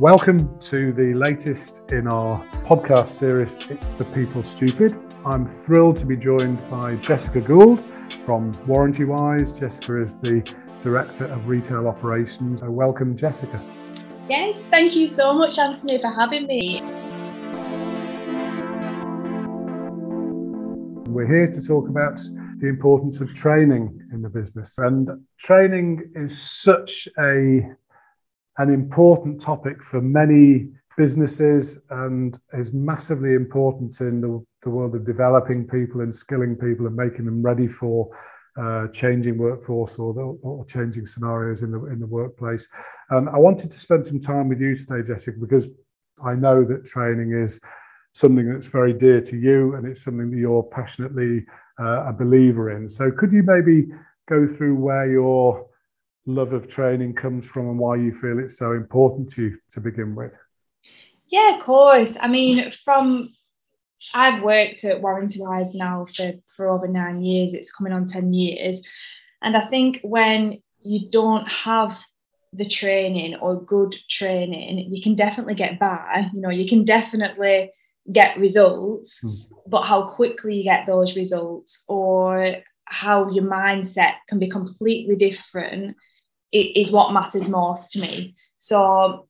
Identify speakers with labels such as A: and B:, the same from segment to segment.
A: Welcome to the latest in our podcast series, It's the People Stupid. I'm thrilled to be joined by Jessica Gould from Warrantywise. Jessica is the Director of Retail Operations. So welcome, Jessica.
B: Yes, thank you so much, Anthony, for having me.
A: We're here to talk about the importance of training in the business. And training is such a an important topic for many businesses and is massively important in the, the world of developing people and skilling people and making them ready for uh, changing workforce or, the, or changing scenarios in the in the workplace. And I wanted to spend some time with you today, Jessica, because I know that training is something that's very dear to you and it's something that you're passionately uh, a believer in. So could you maybe go through where your love of training comes from and why you feel it's so important to you to begin with?
B: Yeah, of course. I mean, from I've worked at Warrantywise now for, for over nine years. It's coming on 10 years. And I think when you don't have the training or good training, you can definitely get by. You know, you can definitely get results, mm. but how quickly you get those results or how your mindset can be completely different is what matters most to me. So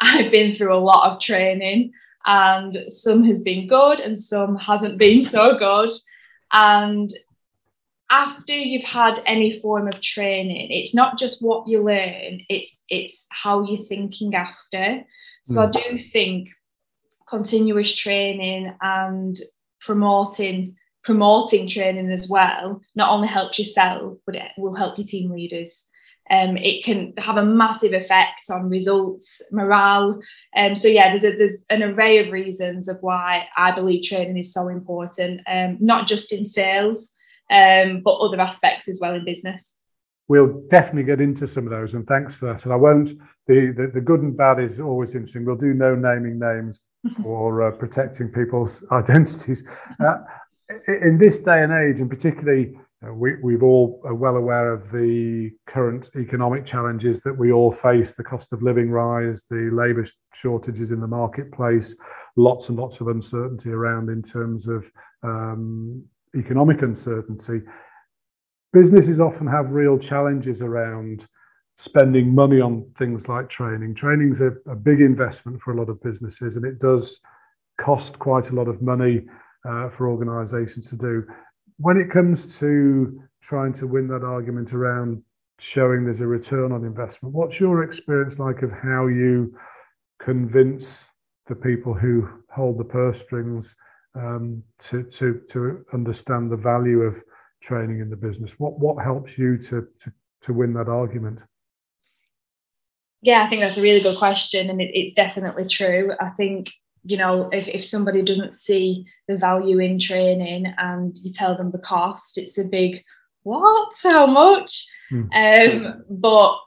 B: I've been through a lot of training and some has been good and some hasn't been so good. And after you've had any form of training, it's not just what you learn, it's it's how you're thinking after. So mm. I do think continuous training and promoting promoting training as well not only helps yourself but it will help your team leaders um, it can have a massive effect on results, morale. Um, so yeah, there's a, there's an array of reasons of why I believe training is so important, um, not just in sales, um, but other aspects as well in business.
A: We'll definitely get into some of those, and thanks for that. And I won't. The the, the good and bad is always interesting. We'll do no naming names for uh, protecting people's identities. Uh, in this day and age, and particularly we, we've all are well aware of the current economic challenges that we all face the cost of living rise, the labour shortages in the marketplace, lots and lots of uncertainty around in terms of um, economic uncertainty. Businesses often have real challenges around spending money on things like training. Training is a, a big investment for a lot of businesses, and it does cost quite a lot of money uh, for organisations to do when it comes to trying to win that argument around showing there's a return on investment, what's your experience like of how you convince the people who hold the purse strings um, to, to, to understand the value of training in the business? What, what helps you to, to, to win that argument?
B: Yeah, I think that's a really good question, and it, it's definitely true. I think you know if, if somebody doesn't see the value in training and you tell them the cost it's a big what how much mm. um, but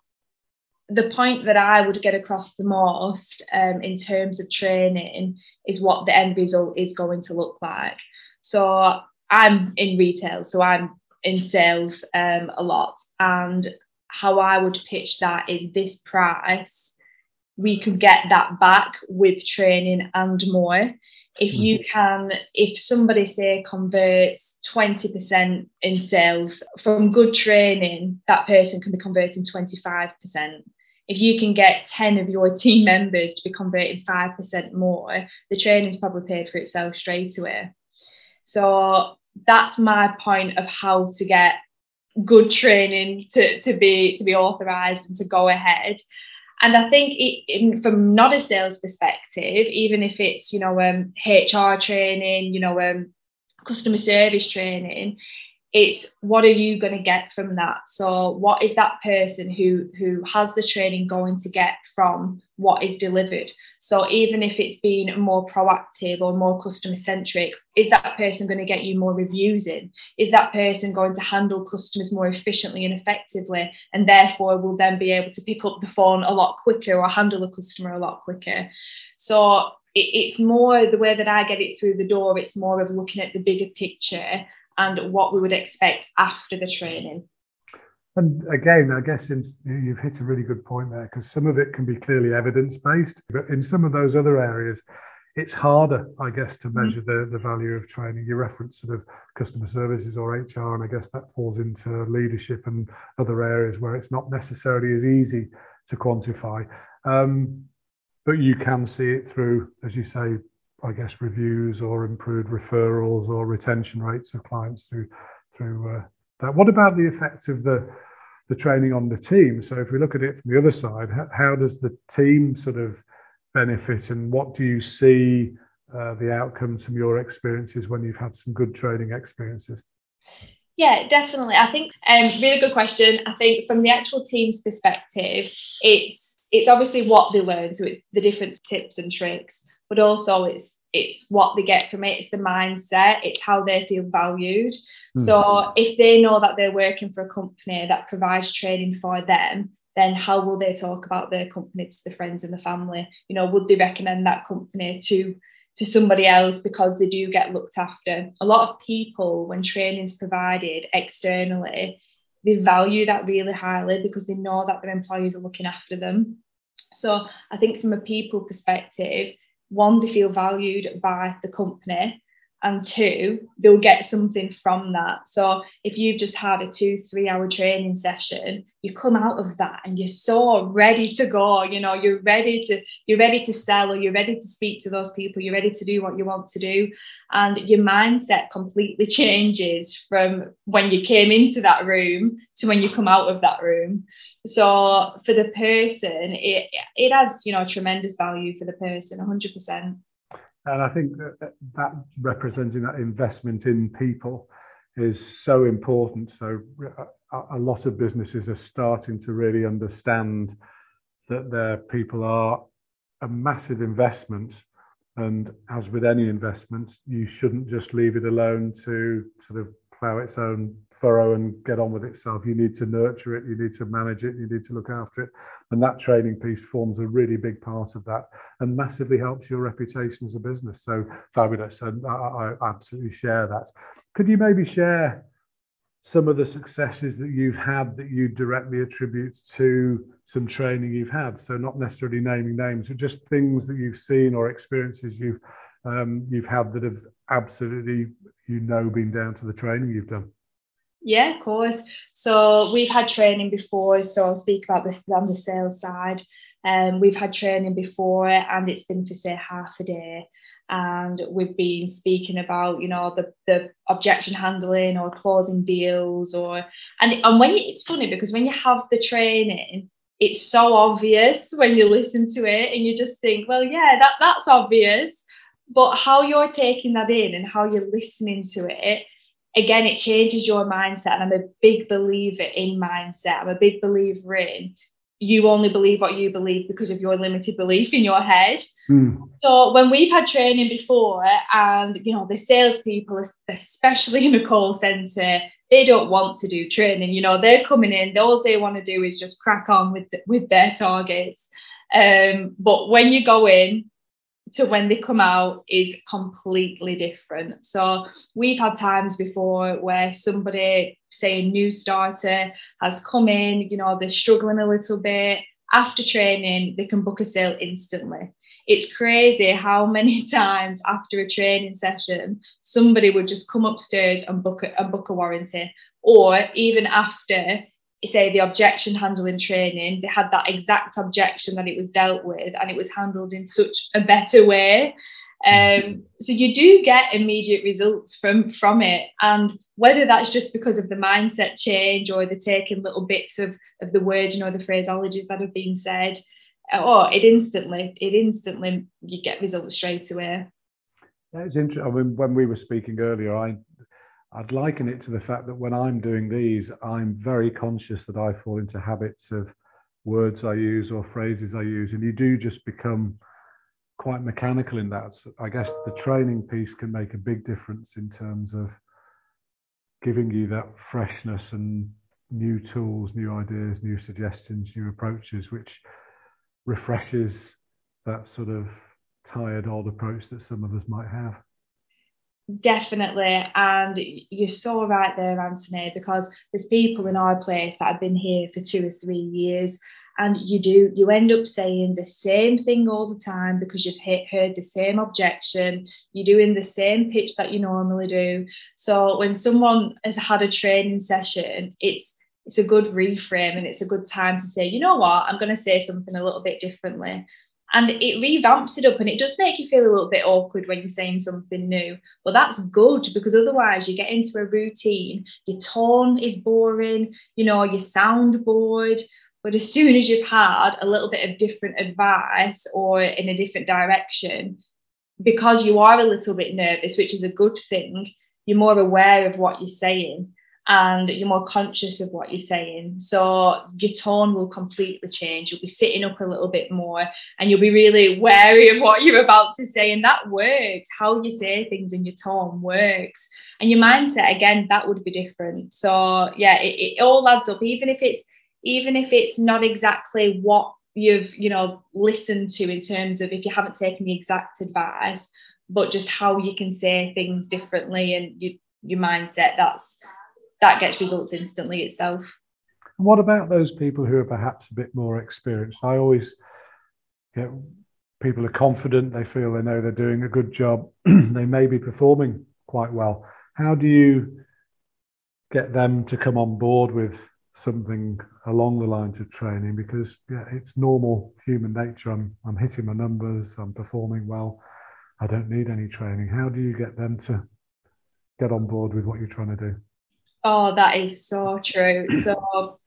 B: the point that I would get across the most um, in terms of training is what the end result is going to look like. So I'm in retail, so I'm in sales um, a lot, and how I would pitch that is this price we could get that back with training and more. If you mm-hmm. can, if somebody say converts 20% in sales from good training, that person can be converting 25%. If you can get 10 of your team members to be converting 5% more, the training's probably paid for itself straight away. So that's my point of how to get good training to, to be to be authorized and to go ahead and I think it, in, from not a sales perspective, even if it's you know um, HR training, you know um, customer service training, it's what are you going to get from that? So what is that person who who has the training going to get from what is delivered. So even if it's been more proactive or more customer centric is that person going to get you more reviews in? Is that person going to handle customers more efficiently and effectively and therefore will then be able to pick up the phone a lot quicker or handle a customer a lot quicker? So it's more the way that I get it through the door, it's more of looking at the bigger picture and what we would expect after the training.
A: And again, I guess in, you've hit a really good point there because some of it can be clearly evidence based, but in some of those other areas, it's harder, I guess, to mm. measure the, the value of training. You reference sort of customer services or HR, and I guess that falls into leadership and other areas where it's not necessarily as easy to quantify. Um, but you can see it through, as you say, I guess reviews or improved referrals or retention rates of clients through through uh, that. What about the effect of the the training on the team? So if we look at it from the other side, how, does the team sort of benefit and what do you see uh, the outcomes from your experiences when you've had some good training experiences?
B: Yeah, definitely. I think um, really good question. I think from the actual team's perspective, it's it's obviously what they learn, so it's the different tips and tricks, but also it's it's what they get from it. It's the mindset. It's how they feel valued. Mm. So if they know that they're working for a company that provides training for them, then how will they talk about their company to the friends and the family? You know, would they recommend that company to to somebody else because they do get looked after? A lot of people, when training's provided externally, they value that really highly because they know that their employees are looking after them. So I think from a people perspective, one, they feel valued by the company and two they'll get something from that. So if you've just had a two three hour training session you come out of that and you're so ready to go you know you're ready to you're ready to sell or you're ready to speak to those people you're ready to do what you want to do and your mindset completely changes from when you came into that room to when you come out of that room. So for the person it it adds you know tremendous value for the person 100%
A: and I think that, that representing that investment in people is so important. So uh, a, a lot of businesses are starting to really understand that their people are a massive investment. And as with any investment, you shouldn't just leave it alone to sort of plow its own furrow and get on with itself. You need to nurture it, you need to manage it, you need to look after it. And that training piece forms a really big part of that and massively helps your reputation as a business. So fabulous. And I, I absolutely share that. Could you maybe share some of the successes that you've had that you directly attribute to some training you've had? So not necessarily naming names, but just things that you've seen or experiences you've um, you've had that have absolutely, you know, been down to the training you've done?
B: Yeah, of course. So we've had training before. So I'll speak about this on the sales side. Um, we've had training before, and it's been for say half a day. And we've been speaking about, you know, the the objection handling or closing deals, or and and when you, it's funny because when you have the training, it's so obvious when you listen to it, and you just think, well, yeah, that that's obvious but how you're taking that in and how you're listening to it again it changes your mindset and i'm a big believer in mindset i'm a big believer in you only believe what you believe because of your limited belief in your head. Mm. So when we've had training before, and you know the salespeople, especially in a call center, they don't want to do training. You know they're coming in, all they want to do is just crack on with the, with their targets. Um, but when you go in, to when they come out is completely different. So we've had times before where somebody, say a new starter, has come in, you know, they're struggling a little bit. After training, they can book a sale instantly. It's crazy how many times after a training session, somebody would just come upstairs and book a, and book a warranty, or even after say the objection handling training they had that exact objection that it was dealt with and it was handled in such a better way. Um, so you do get immediate results from from it. And whether that's just because of the mindset change or the taking little bits of of the words you know the phraseologies that have been said or it instantly it instantly you get results straight away.
A: It's interesting I mean, when we were speaking earlier i I'd liken it to the fact that when I'm doing these, I'm very conscious that I fall into habits of words I use or phrases I use, and you do just become quite mechanical in that. So I guess the training piece can make a big difference in terms of giving you that freshness and new tools, new ideas, new suggestions, new approaches, which refreshes that sort of tired old approach that some of us might have.
B: Definitely. And you're so right there, Anthony, because there's people in our place that have been here for two or three years. And you do, you end up saying the same thing all the time because you've hit, heard the same objection. You're doing the same pitch that you normally do. So when someone has had a training session, it's it's a good reframe and it's a good time to say, you know what, I'm going to say something a little bit differently and it revamps it up and it does make you feel a little bit awkward when you're saying something new. But that's good because otherwise you get into a routine your tone is boring you know you sound bored. But as soon as you've had a little bit of different advice or in a different direction because you are a little bit nervous which is a good thing you're more aware of what you're saying and you're more conscious of what you're saying. So your tone will completely change. You'll be sitting up a little bit more and you'll be really wary of what you're about to say. And that works. How you say things in your tone works. And your mindset, again, that would be different. So yeah, it, it all adds up, even if it's even if it's not exactly what you've, you know, listened to in terms of if you haven't taken the exact advice, but just how you can say things differently and you, your mindset, that's that gets results instantly itself.
A: And what about those people who are perhaps a bit more experienced? I always get people are confident, they feel they know they're doing a good job, they may be performing quite well. How do you get them to come on board with something along the lines of training? Because yeah, it's normal human nature. I'm, I'm hitting my numbers, I'm performing well, I don't need any training. How do you get them to get on board with what you're trying to do?
B: Oh, that is so true. So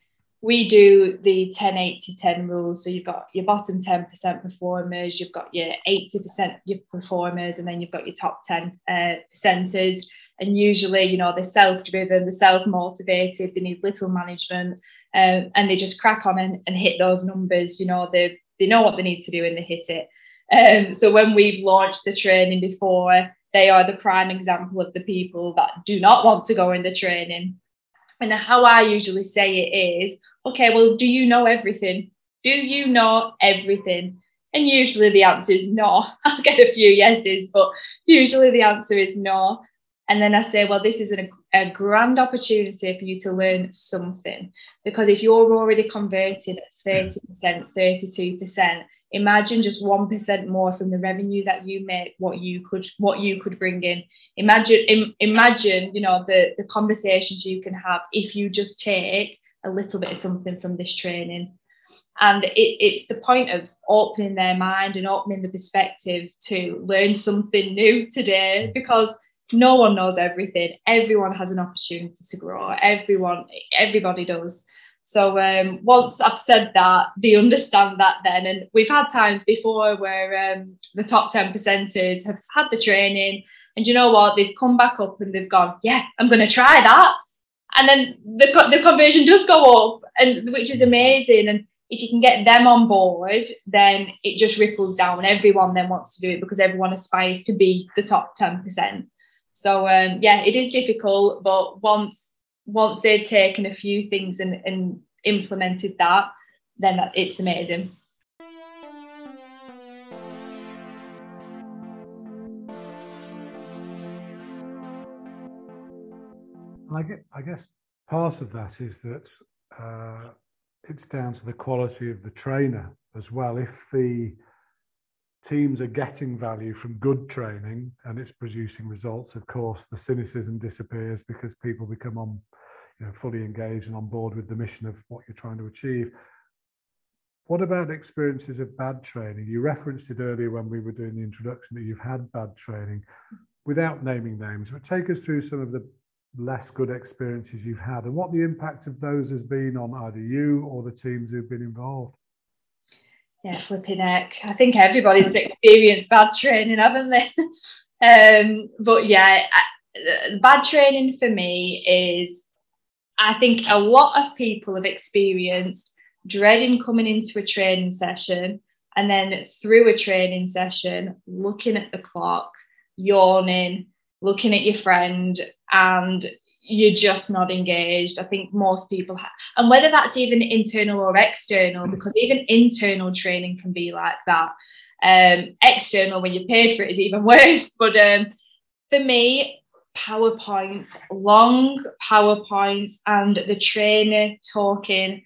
B: we do the 10 80 10 rules. So you've got your bottom 10% performers, you've got your 80% your performers, and then you've got your top 10 uh, percenters. And usually, you know, they're self driven, they're self motivated, they need little management, um, and they just crack on and, and hit those numbers. You know, they, they know what they need to do and they hit it. Um, so when we've launched the training before, they are the prime example of the people that do not want to go in the training. And how I usually say it is, okay, well, do you know everything? Do you know everything? And usually the answer is no. I'll get a few yeses, but usually the answer is no. And then I say, well, this is an, a grand opportunity for you to learn something. Because if you're already converted at 30%, 32%, imagine just 1% more from the revenue that you make, what you could what you could bring in. Imagine, Im, imagine, you know, the, the conversations you can have if you just take a little bit of something from this training. And it, it's the point of opening their mind and opening the perspective to learn something new today because no one knows everything everyone has an opportunity to grow everyone everybody does so um, once I've said that, they understand that then. And we've had times before where um, the top 10 percenters have had the training and you know what? They've come back up and they've gone, yeah, I'm going to try that. And then the, the conversion does go up, and which is amazing. And if you can get them on board, then it just ripples down. Everyone then wants to do it because everyone aspires to be the top 10%. So um, yeah, it is difficult, but once once they've taken a few things and, and implemented that, then it's amazing.
A: I, get, I guess part of that is that uh, it's down to the quality of the trainer as well. If the teams are getting value from good training and it's producing results, of course, the cynicism disappears because people become on, you know, fully engaged and on board with the mission of what you're trying to achieve. What about experiences of bad training? You referenced it earlier when we were doing the introduction that you've had bad training without naming names, but take us through some of the less good experiences you've had and what the impact of those has been on either you or the teams who've been involved.
B: Yeah, flipping heck. I think everybody's experienced bad training, haven't they? um, but yeah, I, bad training for me is, I think a lot of people have experienced dreading coming into a training session and then through a training session, looking at the clock, yawning, looking at your friend, and you're just not engaged. I think most people, have, and whether that's even internal or external, mm. because even internal training can be like that. Um, external, when you're paid for it, is even worse. But um, For me, PowerPoints, long PowerPoints, and the trainer talking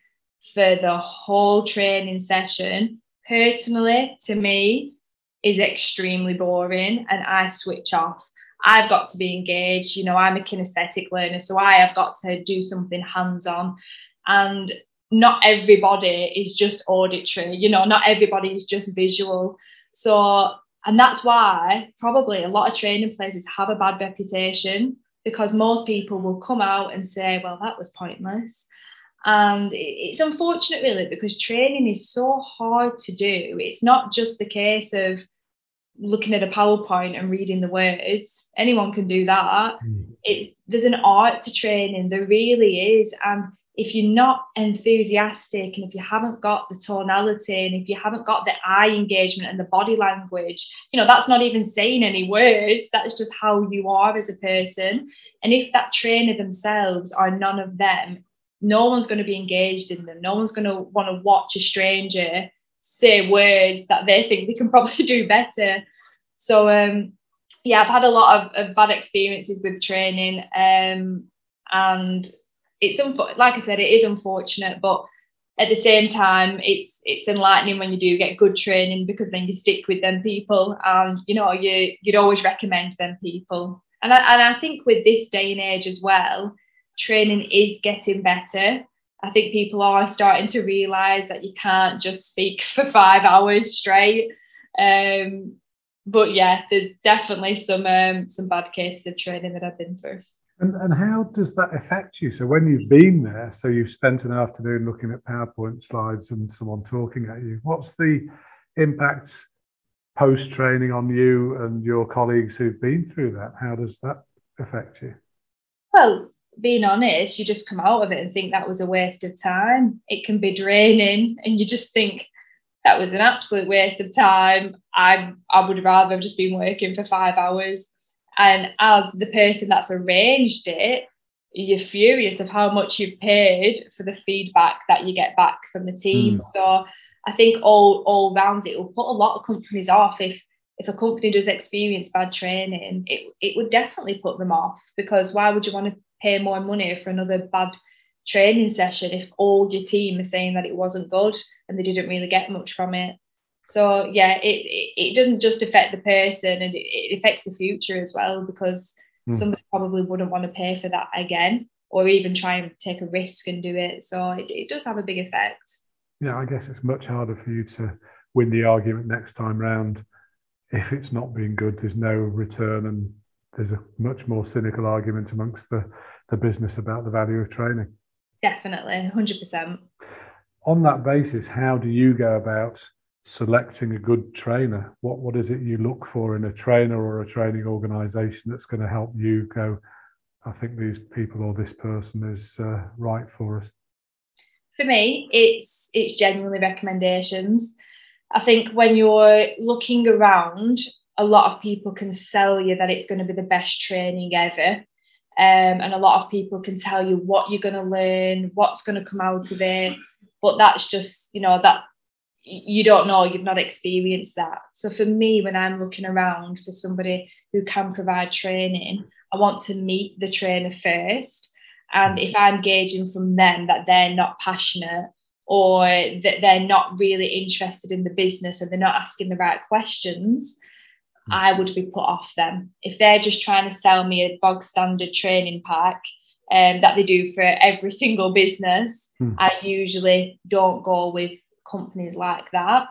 B: for the whole training session, personally, to me, is extremely boring and I switch off. I've got to be engaged. You know, I'm a kinesthetic learner, so I have got to do something hands on. And not everybody is just auditory, you know, not everybody is just visual. So, and that's why probably a lot of training places have a bad reputation because most people will come out and say, well, that was pointless. And it's unfortunate, really, because training is so hard to do. It's not just the case of looking at a PowerPoint and reading the words. Anyone can do that. Mm. It's there's an art to training. There really is. And if you're not enthusiastic and if you haven't got the tonality and if you haven't got the eye engagement and the body language, you know, that's not even saying any words. That's just how you are as a person. And if that trainer themselves are none of them, no one's going to be engaged in them. No one's going to want to watch a stranger say words that they think they can probably do better. So um, yeah, I've had a lot of, of bad experiences with training, um, and it's like I said, it is unfortunate, but at the same time, it's it's enlightening when you do get good training because then you stick with them people, and you know you you'd always recommend them people. And I, and I think with this day and age as well, training is getting better. I think people are starting to realize that you can't just speak for five hours straight. Um, but yeah, there's definitely some um, some bad cases of training that I've been through.
A: And, and how does that affect you? So when you've been there, so you've spent an afternoon looking at PowerPoint slides and someone talking at you, what's the impact post training on you and your colleagues who've been through that? How does that affect you?
B: Well, being honest, you just come out of it and think that was a waste of time. It can be draining, and you just think that was an absolute waste of time. I I would rather have just been working for five hours. And as the person that's arranged it, you're furious of how much you've paid for the feedback that you get back from the team. Mm. So I think all all round it will put a lot of companies off if if a company does experience bad training, it, it would definitely put them off because why would you want to pay more money for another bad training session if all your team are saying that it wasn't good and they didn't really get much from it. So yeah, it it, it doesn't just affect the person and it, it affects the future as well because mm. somebody probably wouldn't want to pay for that again or even try and take a risk and do it. So it, it does have a big effect.
A: Yeah, I guess it's much harder for you to win the argument next time round if it's not been good. There's no return and there's a much more cynical argument amongst the the business about the value of training.
B: Definitely, 100%.
A: On that basis, how do you go about selecting a good trainer? What, what is it you look for in a trainer or a training organization that's going to help you go, I think these people or this person is uh, right for us?
B: For me, it's it's genuinely recommendations. I think when you're looking around, a lot of people can sell you that it's going to be the best training ever. Um, and a lot of people can tell you what you're going to learn, what's going to come out of it. But that's just, you know, that you don't know, you've not experienced that. So for me, when I'm looking around for somebody who can provide training, I want to meet the trainer first. And if I'm gauging from them that they're not passionate or that they're not really interested in the business or they're not asking the right questions. I would be put off them. If they're just trying to sell me a bog standard training pack um, that they do for every single business, mm. I usually don't go with companies like that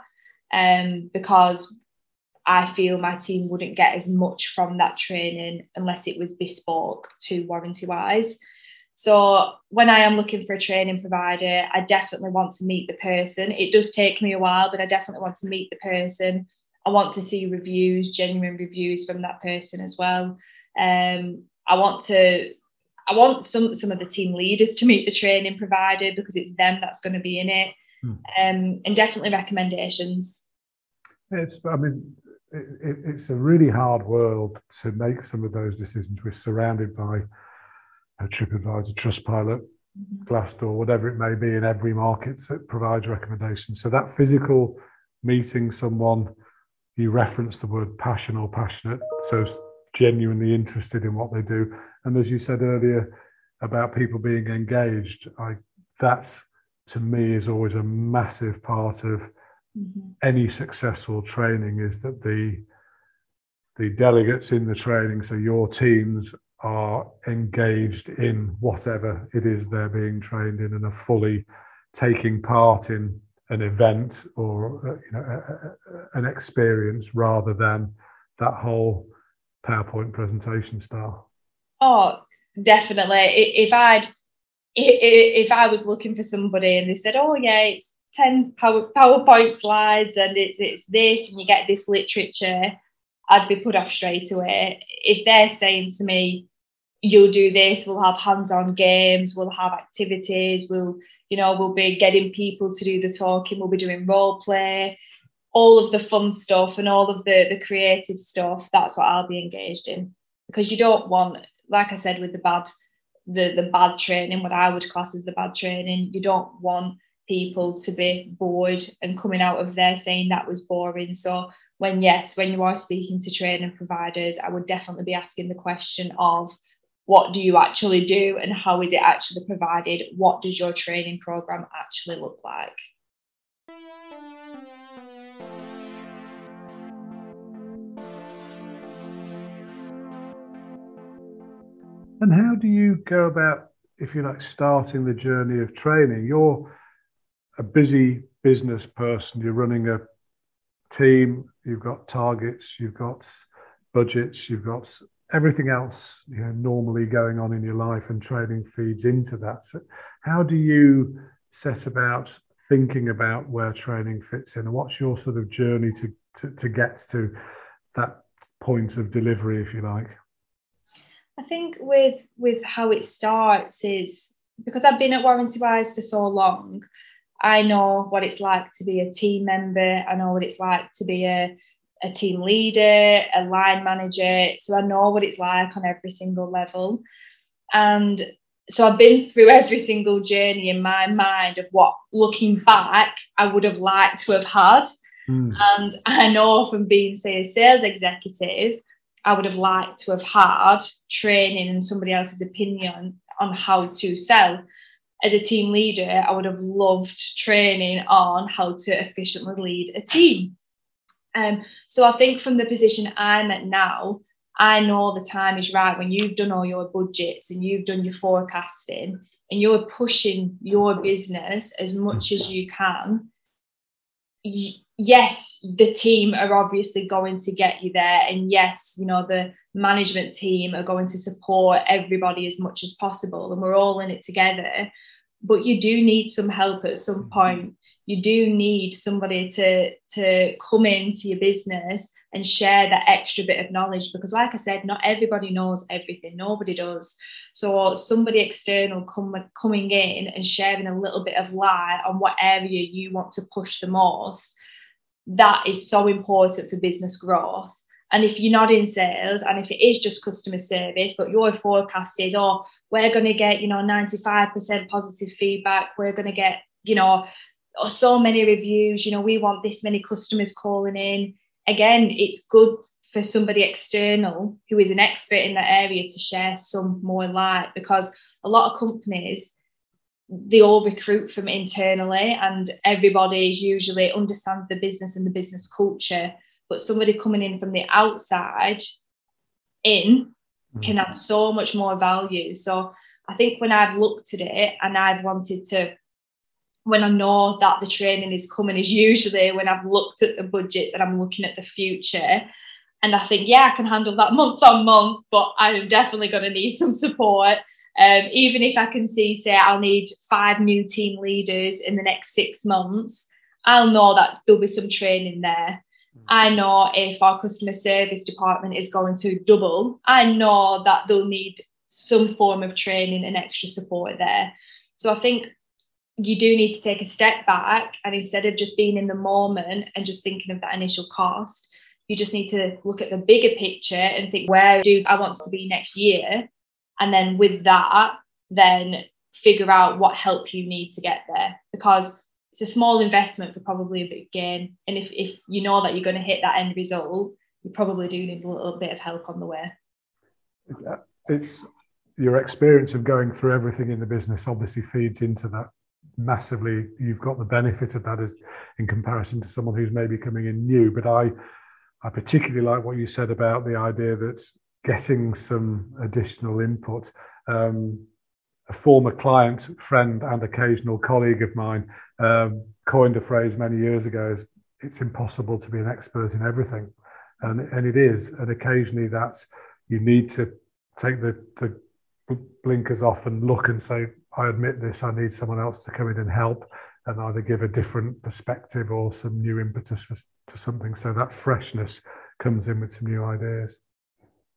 B: um, because I feel my team wouldn't get as much from that training unless it was bespoke to Warrantywise. So when I am looking for a training provider, I definitely want to meet the person. It does take me a while, but I definitely want to meet the person I want to see reviews, genuine reviews from that person as well. Um, I want to I want some some of the team leaders to meet the training provider because it's them that's going to be in it. Hmm. Um, and definitely recommendations.
A: It's I mean it, it, it's a really hard world to make some of those decisions. We're surrounded by a TripAdvisor, Trustpilot, mm-hmm. Glassdoor, whatever it may be in every market that provides recommendations. So that physical meeting someone you reference the word passion or passionate. So genuinely interested in what they do. And as you said earlier about people being engaged, I that's to me is always a massive part of mm-hmm. any successful training is that the the delegates in the training, so your teams are engaged in whatever it is they're being trained in and are fully taking part in an event or uh, you know, a, a, an experience rather than that whole PowerPoint presentation style.
B: Oh, definitely. If I'd if I was looking for somebody and they said, "Oh yeah, it's ten power PowerPoint slides and it's it's this and you get this literature," I'd be put off straight away. If they're saying to me, "You'll do this," we'll have hands-on games, we'll have activities, we'll you know we'll be getting people to do the talking, we'll be doing role play, all of the fun stuff and all of the the creative stuff. That's what I'll be engaged in because you don't want, like I said, with the bad the the bad training, what I would class as the bad training. You don't want people to be bored and coming out of there saying that was boring. So when yes, when you are speaking to training providers, I would definitely be asking the question of what do you actually do and how is it actually provided? What does your training program actually look like?
A: And how do you go about, if you like, starting the journey of training? You're a busy business person, you're running a team, you've got targets, you've got budgets, you've got everything else you know normally going on in your life and training feeds into that. So how do you set about thinking about where training fits in? And what's your sort of journey to, to, to get to that point of delivery if you like?
B: I think with with how it starts is because I've been at Warrantywise for so long, I know what it's like to be a team member. I know what it's like to be a, a team leader, a line manager. So I know what it's like on every single level. And so I've been through every single journey in my mind of what looking back I would have liked to have had. Mm. And I know from being, say, a sales executive, I would have liked to have had training and somebody else's opinion on how to sell. As a team leader, I would have loved training on how to efficiently lead a team. Um, so I think from the position I'm at now, I know the time is right when you've done all your budgets and you've done your forecasting and you're pushing your business as much as you can yes, the team are obviously going to get you there. And yes, you know, the management team are going to support everybody as much as possible. And we're all in it together. But you do need some help at some mm-hmm. point you do need somebody to to come into your business and share that extra bit of knowledge because like i said not everybody knows everything. Nobody does. So somebody external come, coming in and sharing a little bit of light on what area you want to push the most that is so important for business growth. And if you're not in sales and if it is just customer service, but your forecast is, oh, we're going to get, you know, 95% positive feedback, we're going to get, you know, so many reviews you know we want this many customers calling in. Again it's good for somebody external who is an expert in that area to share some more light because a lot of companies they all recruit from internally and everybody is usually understands the business and the business culture. But somebody coming in from the outside in can mm. add so much more value. So i think when i've looked at it and i've wanted to when I know that the training is coming is usually when I've looked at the budgets and I'm looking at the future. And I think, yeah, I can handle that month on month, but I'm definitely going to need some support. Um, even if I can see, say, I'll need five new team leaders in the next six months, I'll know that there'll be some training there. Hmm. I know if our customer service department is going to double, I know that they'll need some form of training and extra support there. So I think you do need to take a step back and instead of just being in the moment and just thinking of that initial cost you just need to look at the bigger picture and think where do i want to be next year? And then with that then figure out what help you need to get there because it's a small investment for probably a big gain. And if, if you know that you're going to hit that end result you probably do need a little bit of help on the way.
A: It's uh, your experience of going through everything in the business obviously feeds into that massively. You've got the benefit of that as in comparison to someone who's maybe coming in new. But I, I particularly like what you said about the idea that getting some additional input. Um, a former client, friend, and occasional colleague of mine um, coined a phrase many years ago: "Is it's impossible to be an expert in everything," and and it is. And occasionally, that's you need to take the the blinkers off and look and say, "I admit this. I need someone else to come in and help." And either give a different perspective or some new impetus for, to something. So that freshness comes in with some new ideas.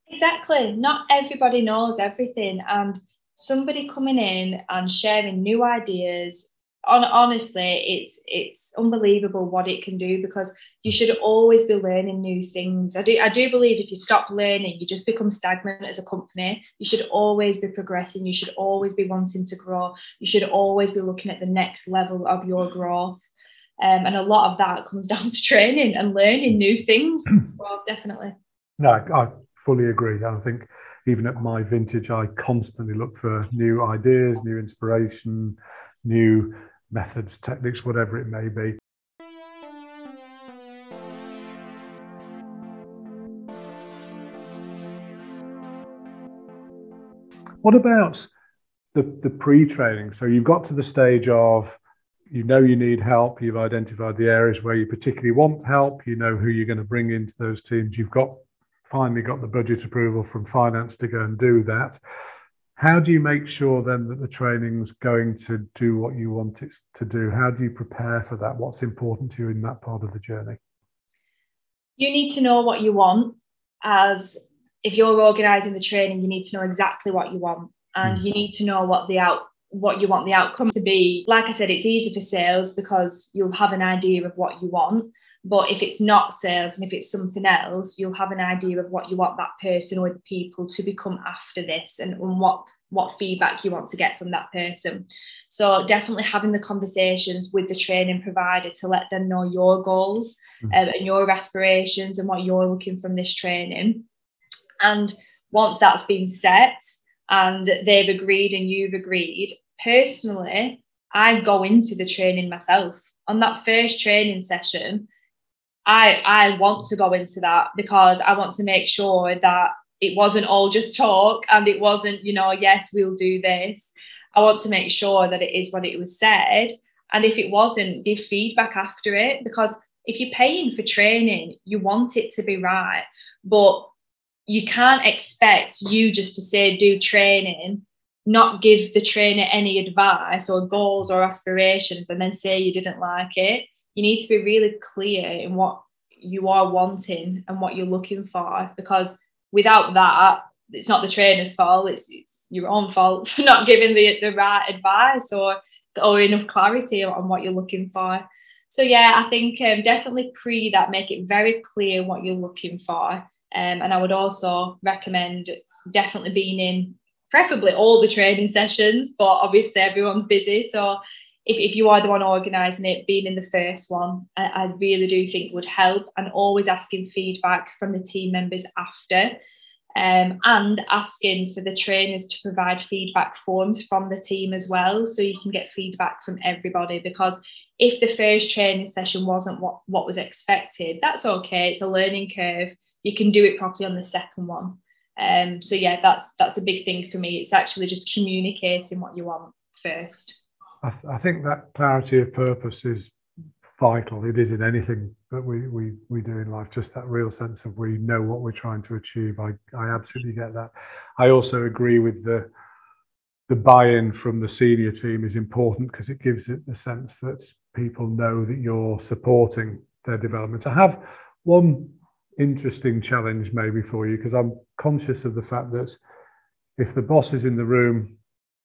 B: Exactly. Not everybody knows everything. And somebody coming in and sharing new ideas on honestly it's it's unbelievable what it can do because you should always be learning new things. I do i do believe if you stop learning you just become stagnant as a company. You should always be progressing. You should always be wanting to grow. You should always be looking at the next level of your growth. Um, and a lot of that comes down to training and learning new things so definitely.
A: No i fully agree. I think even at my vintage, I constantly look for new ideas, new inspiration, new methods, techniques, whatever it may be. What about the, the pre training? So you've got to the stage of you know you need help, you've identified the areas where you particularly want help, you know who you're going to bring into those teams, you've got finally got the budget approval from finance to go and do that. How do you make sure then that the training's going to do what you want it to do? How do you prepare for that? What's important to you in that part of the journey?
B: You need to know what you want. As if you're organising the training, you need to know exactly what you want, and mm. you need to know what the out what you want the outcome to be. Like I said, it's easy for sales because you'll have an idea of what you want. But if it's not sales and if it's something else, you'll have an idea of what you want that person or the people to become after this and, and what what feedback you want to get from that person. So definitely having the conversations with the training provider to let them know your goals mm-hmm. um, and your aspirations and what you're looking from this training. And once that's been set and they've agreed and you've agreed, personally, I go into the training myself. On that first training session, I I want to go into that because I want to make sure that it wasn't all just talk and it wasn't, you know, yes, we'll do this. I want to make sure that it is what it was said. And if it wasn't, give feedback after it because if you're paying for training, you want it to be right. But you can't expect you just to say do training, not give the trainer any advice or goals or aspirations, and then say you didn't like it you need to be really clear in what you are wanting and what you're looking for because without that it's not the trainer's fault it's, it's your own fault for not giving the, the right advice or or enough clarity on what you're looking for. So yeah i think um, definitely pre that make it very clear what you're looking for um, and i would also recommend definitely being in preferably all the training sessions but obviously everyone's busy so if, if you are the one organising it, being in the first one, I, I, really do think would help. And always asking feedback from the team members after, um, and asking for the trainers to provide feedback forms from the team as well, so you can get feedback from everybody. Because if the first training session wasn't what what was expected, that's okay. It's a learning curve. You can do it properly on the second one. Um, so yeah, that's that's a big thing for me. It's actually just communicating what you want first.
A: I, th- I, think that clarity of purpose is vital. It is in anything that we, we, we do in life, just that real sense of we know what we're trying to achieve. I, I absolutely get that. I also agree with the the buy-in from the senior team is important because it gives it the sense that people know that you're supporting their development. I have one interesting challenge maybe for you because I'm conscious of the fact that if the boss is in the room,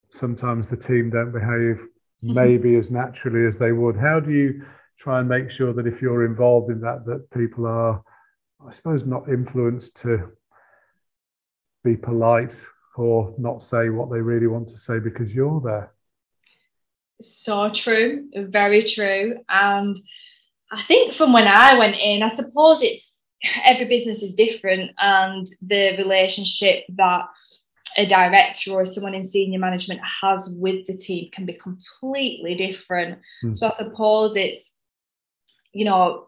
A: sometimes the team don't behave mm-hmm. maybe as naturally as they would. How do you try and make sure that if you're involved in that, that people are, I suppose, not influenced to be polite or not say what they really want to say because you're there?
B: So true, very true. And I think from when I went in, I suppose it's every business is different and the relationship that a director or someone in senior management has with the team can be completely different. Mm. So I suppose it's, you know,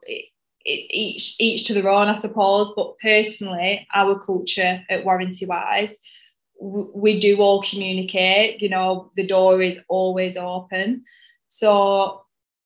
B: it's each each to their own, I suppose. But personally, our culture at Warrantywise, we do all communicate. You know, the door is always open. So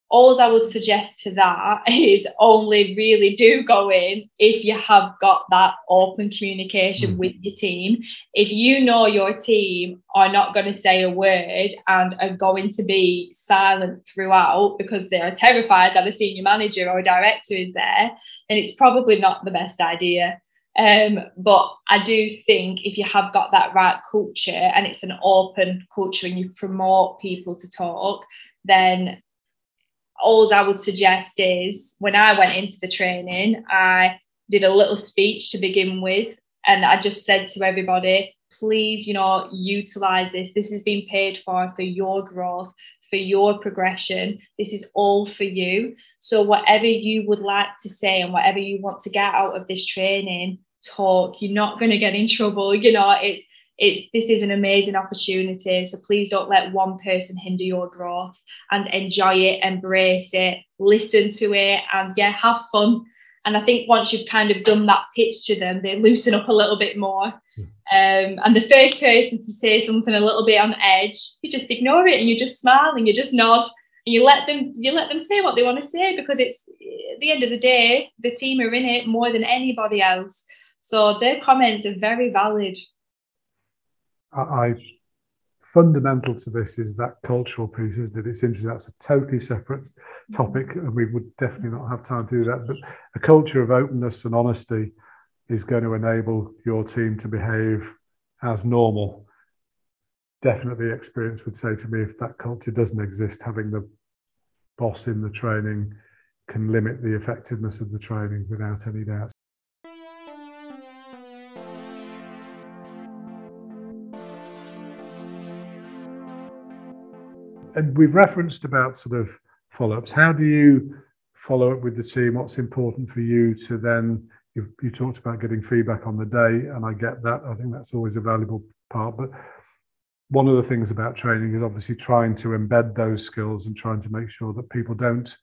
B: all I would suggest to that is only really do go in if you have got that open communication mm. with your team. If you know your team are not going to say a word and are going to be silent throughout because they are terrified that a senior manager or a director is there, then it's probably not the best idea. Um, but I do think if you have got that right culture and it's an open culture and you promote people to talk, then all I would suggest is when I went into the training, I did a little speech to begin with. And I just said to everybody, please, you know, utilize this. This is being paid for for your growth, for your progression. This is all for you. So, whatever you would like to say and whatever you want to get out of this training, talk. You're not going to get in trouble. You know, it's it's this is an amazing opportunity so please don't let one person hinder your growth and enjoy it embrace it listen to it and yeah have fun. And i think once you've kind of done that pitch to them they loosen up a little bit more. Um, and the first person to say something a little bit on edge you just ignore it and you just smile and you just nod and you let them you let them say what they want to say because it's at the end of the day the team are in it more than anybody else. So their comments are very valid
A: I, fundamental to this is that cultural piece, isn't it? It's interesting. That's a totally separate topic, and we would definitely not have time to do that. But a culture of openness and honesty is going to enable your team to behave as normal. Definitely, experience would say to me if that culture doesn't exist, having the boss in the training can limit the effectiveness of the training without any doubt. And we've referenced about sort of follow-ups. How do you follow up with the team? What's important for you to then? You, you talked about getting feedback on the day, and I get that. I think that's always a valuable part. But one of the things about training is obviously trying to embed those skills and trying to make sure that people don't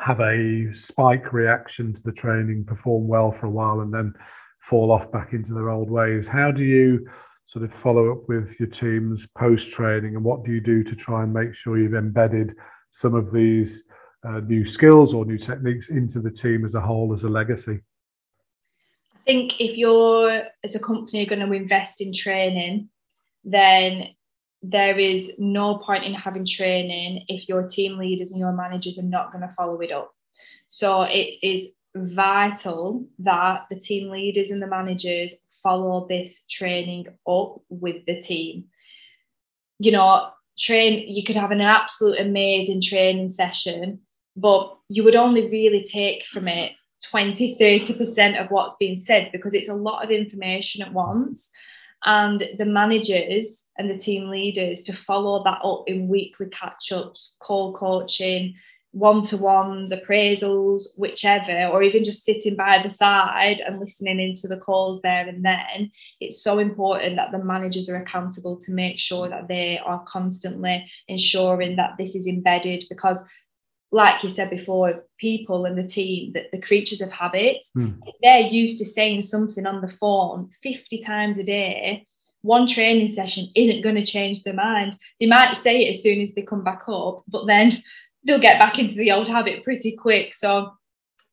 A: have a spike reaction to the training, perform well for a while, and then fall off back into their old ways. How do you sort of follow up with your teams post training and what do you do to try and make sure you've embedded some of these uh, new skills or new techniques into the team as a whole as a legacy?
B: I think if you're as a company going to invest in training then there is no point in having training if your team leaders and your managers are not going to follow it up. So it is vital that the team leaders and the managers follow this training up with the team. You know, train, you could have an absolute amazing training session, but you would only really take from it 20, 30% of what's being said because it's a lot of information at once. And the managers and the team leaders to follow that up in weekly catch ups, call coaching, one to ones, appraisals, whichever, or even just sitting by the side and listening into the calls there and then, it's so important that the managers are accountable to make sure that they are constantly ensuring that this is embedded because like you said before, people and the team, that the creatures of habits, mm. they're used to saying something on the phone 50 times a day. One training session isn't going to change their mind. They might say it as soon as they come back up, but then they'll get back into the old habit pretty quick. So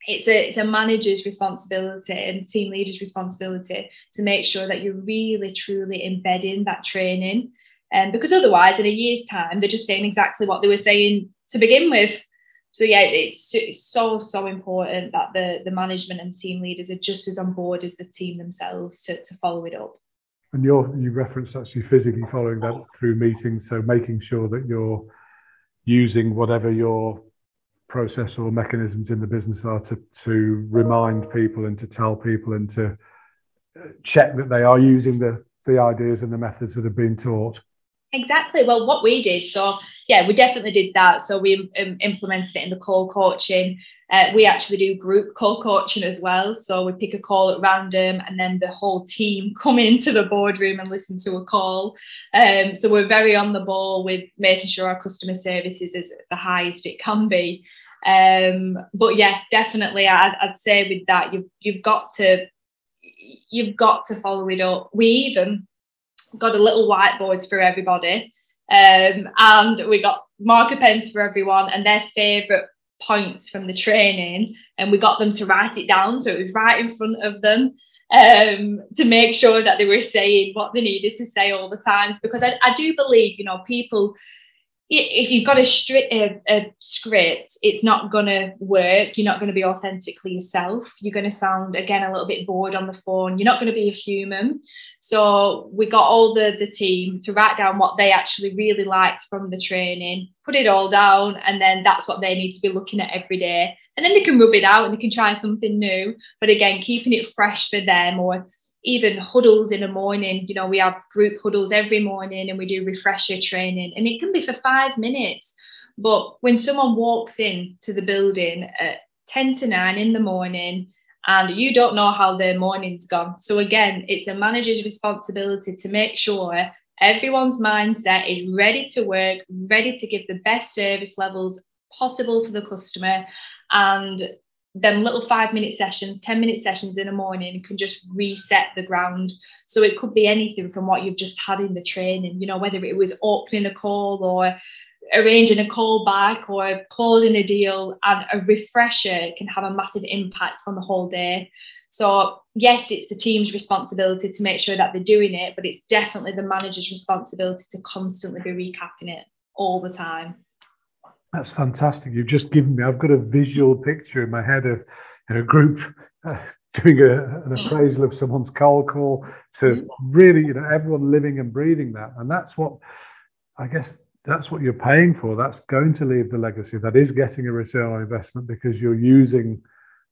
B: it's a it's a manager's responsibility and team leader's responsibility to make sure that you're really truly embedding that training. And um, because otherwise, in a year's time, they're just saying exactly what they were saying to begin with. So yeah, it's, it's so so important that the the management and team leaders are just as on board as the team themselves to, to follow it up.
A: And you you referenced actually physically following that through meetings, so making sure that you're using whatever your process or mechanisms in the business are to, to remind people and to tell people and to uh, check that they are using the, the ideas and the methods that have been taught.
B: Exactly. Well, what we did, so yeah, we definitely did that. So we um, implemented it in the call coaching. Uh, we actually do group call coaching as well. So we pick a call at random, and then the whole team come into the boardroom and listen to a call. Um, so we're very on the ball with making sure our customer service is at the highest it can be. Um, but yeah, definitely, I'd, I'd say with that, you've you've got to you've got to follow it up. We even got a little whiteboards for everybody. Um, and we got marker pens for everyone and their favourite points from the training. And we got them to write it down. So it was right in front of them um, to make sure that they were saying what they needed to say all the times. Because I, I do believe, you know, people if you've got a, stri- a, a script, it's not going to work. You're not going to be authentically yourself. You're going to sound, again, a little bit bored on the phone. You're not going to be a human. So we got all the, the team to write down what they actually really liked from the training, put it all down, and then that's what they need to be looking at every day. And then they can rub it out and they can try something new. But again, keeping it fresh for them or even huddles in the morning. You know, we have group huddles every morning and we do refresher training, and it can be for five minutes. But when someone walks in to the building at 10 to 9 in the morning, and you don't know how their morning's gone. So, again, it's a manager's responsibility to make sure everyone's mindset is ready to work, ready to give the best service levels possible for the customer, and them little five minute sessions, 10 minute sessions in the morning can just reset the ground. So it could be anything from what you've just had in the training, you know, whether it was opening a call or arranging a call back or closing a deal and a refresher can have a massive impact on the whole day. So yes, it's the team's responsibility to make sure that they're doing it, but it's definitely the manager's responsibility to constantly be recapping it all the time.
A: That's fantastic. You've just given me, I've got a visual picture in my head of you know, a group uh, doing a, an appraisal of someone's cold call to mm. really, you know, everyone living and breathing that. And that's what, I guess, that's what you're paying for. That's going to leave the legacy. That is getting a return on investment because you're using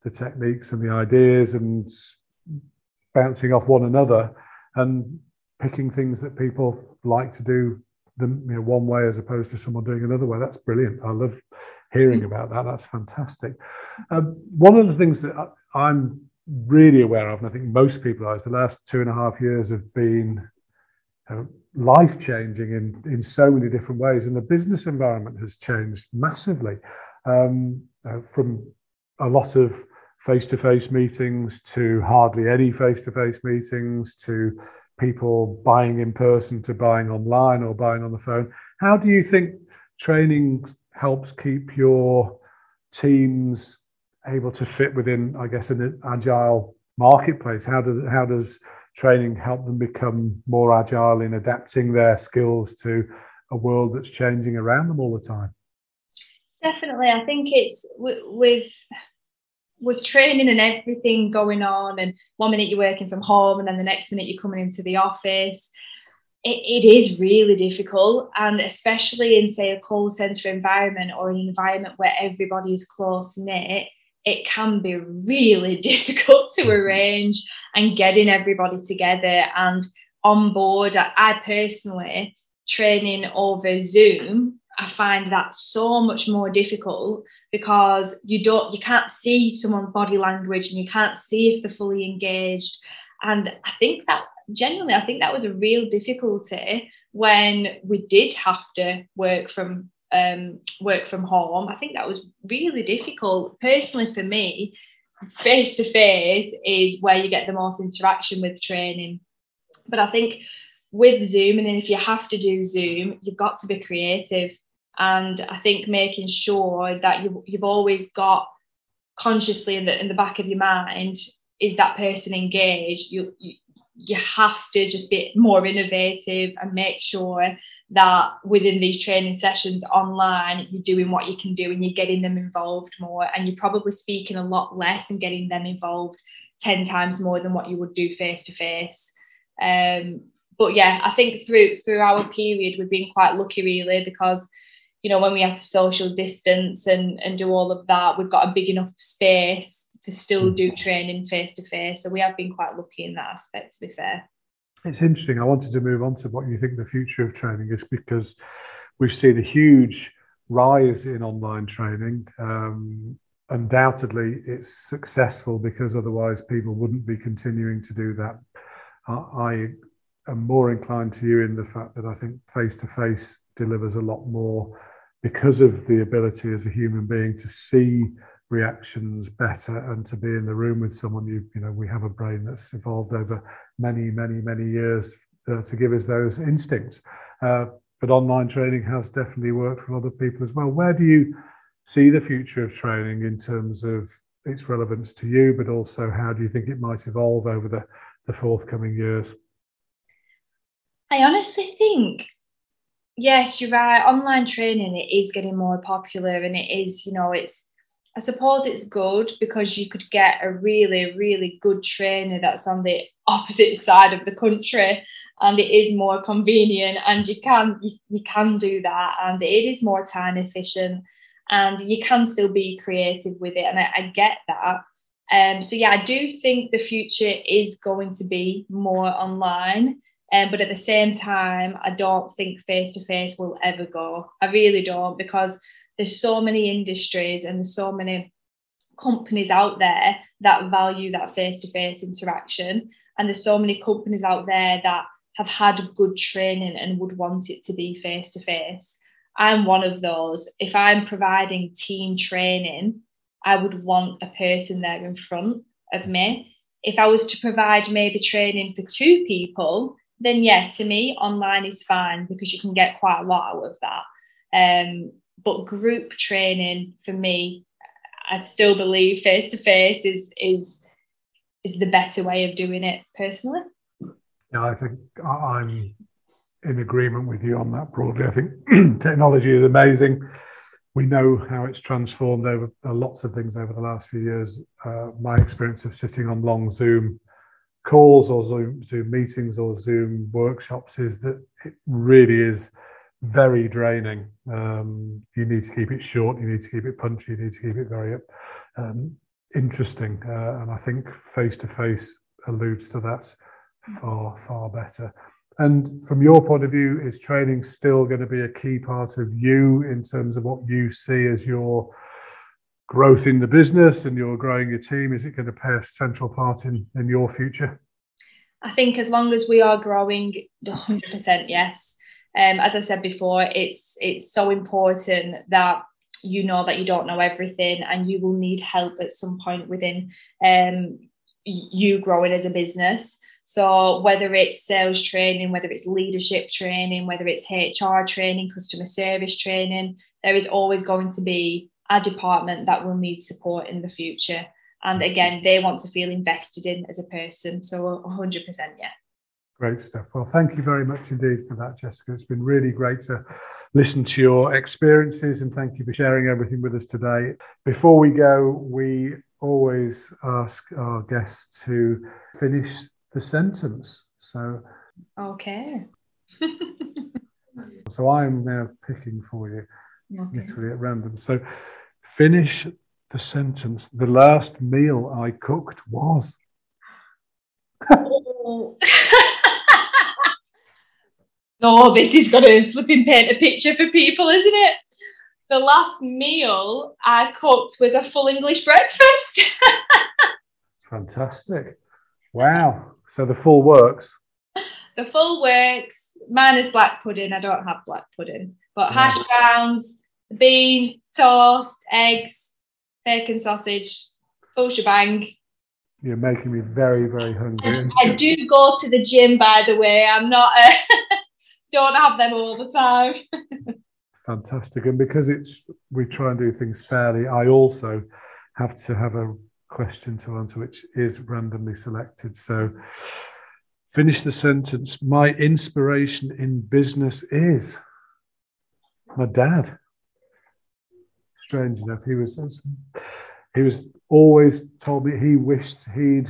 A: the techniques and the ideas and bouncing off one another and picking things that people like to do them you know, one way as opposed to someone doing another way. That's brilliant. I love hearing about that. That's fantastic. Um, one of the things that I, am really aware of, and I think most people are, is the last two and a half years have been uh, life changing in, in so many different ways. And the business environment has changed massively um, uh, from a lot of face to face meetings to hardly any face to face meetings to people buying in person to buying online or buying on the phone. How do you think training helps keep your teams able to fit within, I guess, an agile marketplace? How does how does training help them become more agile in adapting their skills to a world that's changing around them all the time?
B: Definitely, I think it's with with training and everything going on, and one minute you're working from home, and then the next minute you're coming into the office, it, it is really difficult. And especially in, say, a call center environment or an environment where everybody is close knit, it can be really difficult to mm-hmm. arrange and getting everybody together and on board. I personally training over Zoom I find that so much more difficult because you don't you can't see someone's body language and you can't see if they're fully engaged. And I think that genuinely, I think that was a real difficulty when we did have to work from um, work from home. I think that was really difficult. Personally, for me, face to face is where you get the most interaction with training. But I think with Zoom, and then if you have to do Zoom, you've got to be creative. And I think making sure that you, you've always got consciously in the in the back of your mind is that person engaged. You, you you have to just be more innovative and make sure that within these training sessions online you're doing what you can do and you're getting them involved more and you're probably speaking a lot less and getting them involved 10 times more than what you would do face to face but yeah i think through through our period we've been quite lucky really because you know when we have to social distance and and do all of that we've got a big enough space to still do mm. training face to face so we have been quite lucky in that aspect to be fair
A: it's interesting. I wanted to move on to what you think the future of training is because we've seen a huge rise in online training. Um, undoubtedly, it's successful because otherwise people wouldn't be continuing to do that. I am more inclined to you in the fact that I think face to face delivers a lot more because of the ability as a human being to see reactions better and to be in the room with someone. You you know we have a brain that's evolved over many many many years uh, to give us those instincts. Uh, but online training has definitely worked for of people as well. Where do you see the future of training in terms of its relevance to you but also how do you think it might evolve over the the forthcoming years
B: i honestly think yes you're right online training it is getting more popular and it is you know it's I suppose it's good because you could get a really, really good trainer that's on the opposite side of the country and it is more convenient and you can you, can do that and it is more time efficient and you can still be creative with it and I, I get that. Um, so yeah, I do think the future is going to be more online. Um, but at the same time, I don't think face to face will ever go. I really don't because there's so many industries and so many companies out there that value that face-to-face interaction. And there's so many companies out there that have had good training and would want it to be face-to-face. I'm one of those. If i'm providing team training i would want a person there in front of me. If i was to provide maybe training for two people then yeah to me online is fine because you can get quite a lot out of that um, but group training for me, I still believe face to face is is is the better way of doing it personally.
A: Yeah, I think I'm in agreement with you on that broadly. I think technology is amazing. We know how it's transformed over uh, lots of things over the last few years. Uh, my experience of sitting on long Zoom calls or Zoom, Zoom meetings or Zoom workshops is that it really is very draining. Um, you need to keep it short. You need to keep it punchy. You need to keep it very um, interesting. Uh, and I think face to face alludes to that far far better. And from your point of view, is training still going to be a key part of you in terms of what you see as your growth in the business and you're growing your team? Is it going to play a central part in, in your future?
B: I think as long as we are growing, 100% yes um, as I said before, it's it's so important that you know that you don't know everything and you will need help at some point within um, you growing as a business. So whether it's sales training, whether it's leadership training, whether it's HR training, customer service training, there is always going to be a department that will need support in the future. And again, they want to feel invested in as a person. So 100% yeah.
A: Great stuff. Well, thank you very much indeed for that, Jessica. It's been really great to listen to your experiences and thank you for sharing everything with us today. Before we go, we always ask our guests to finish the sentence. So,
B: okay.
A: so I'm now picking for you, okay. literally at random. So, finish the sentence. The last meal I cooked was.
B: oh. oh, this is going to flipping paint a picture for people, isn't it? The last meal I cooked was a full English breakfast.
A: Fantastic. Wow. So the full works.
B: The full works. Mine is black pudding. I don't have black pudding, but hash browns, beans, toast, eggs, bacon sausage, full shebang.
A: You're making me very, very hungry.
B: I, I do go to the gym, by the way. I'm not. Uh, a don't have them all the time.
A: Fantastic. And because it's we try and do things fairly, I also have to have a question to answer, which is randomly selected. So finish the sentence. My inspiration in business is my dad. Strange enough, he was he was always told me he wished he'd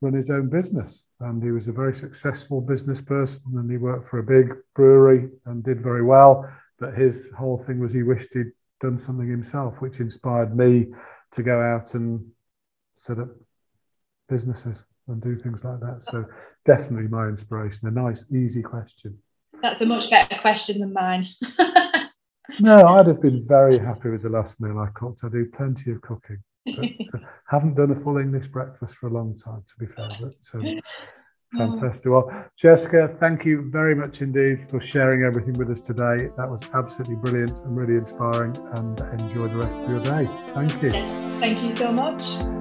A: run his own business. And he was a very successful business person and he worked for a big brewery and did very well. But his whole thing was he wished he'd done something himself, which inspired me to go out and set up businesses. and do things like that. So definitely my inspiration. A nice, easy question.
B: That's a much better question than mine.
A: no, I'd have been very happy with the last meal I cooked. I do plenty of cooking. But, uh, haven't done a full English breakfast for a long time, to be fair. But um, fantastic. Well, Jessica, thank you very much indeed for sharing everything with us today. That was absolutely brilliant and really inspiring. And enjoy the rest of your day. Thank you.
B: Thank you so much.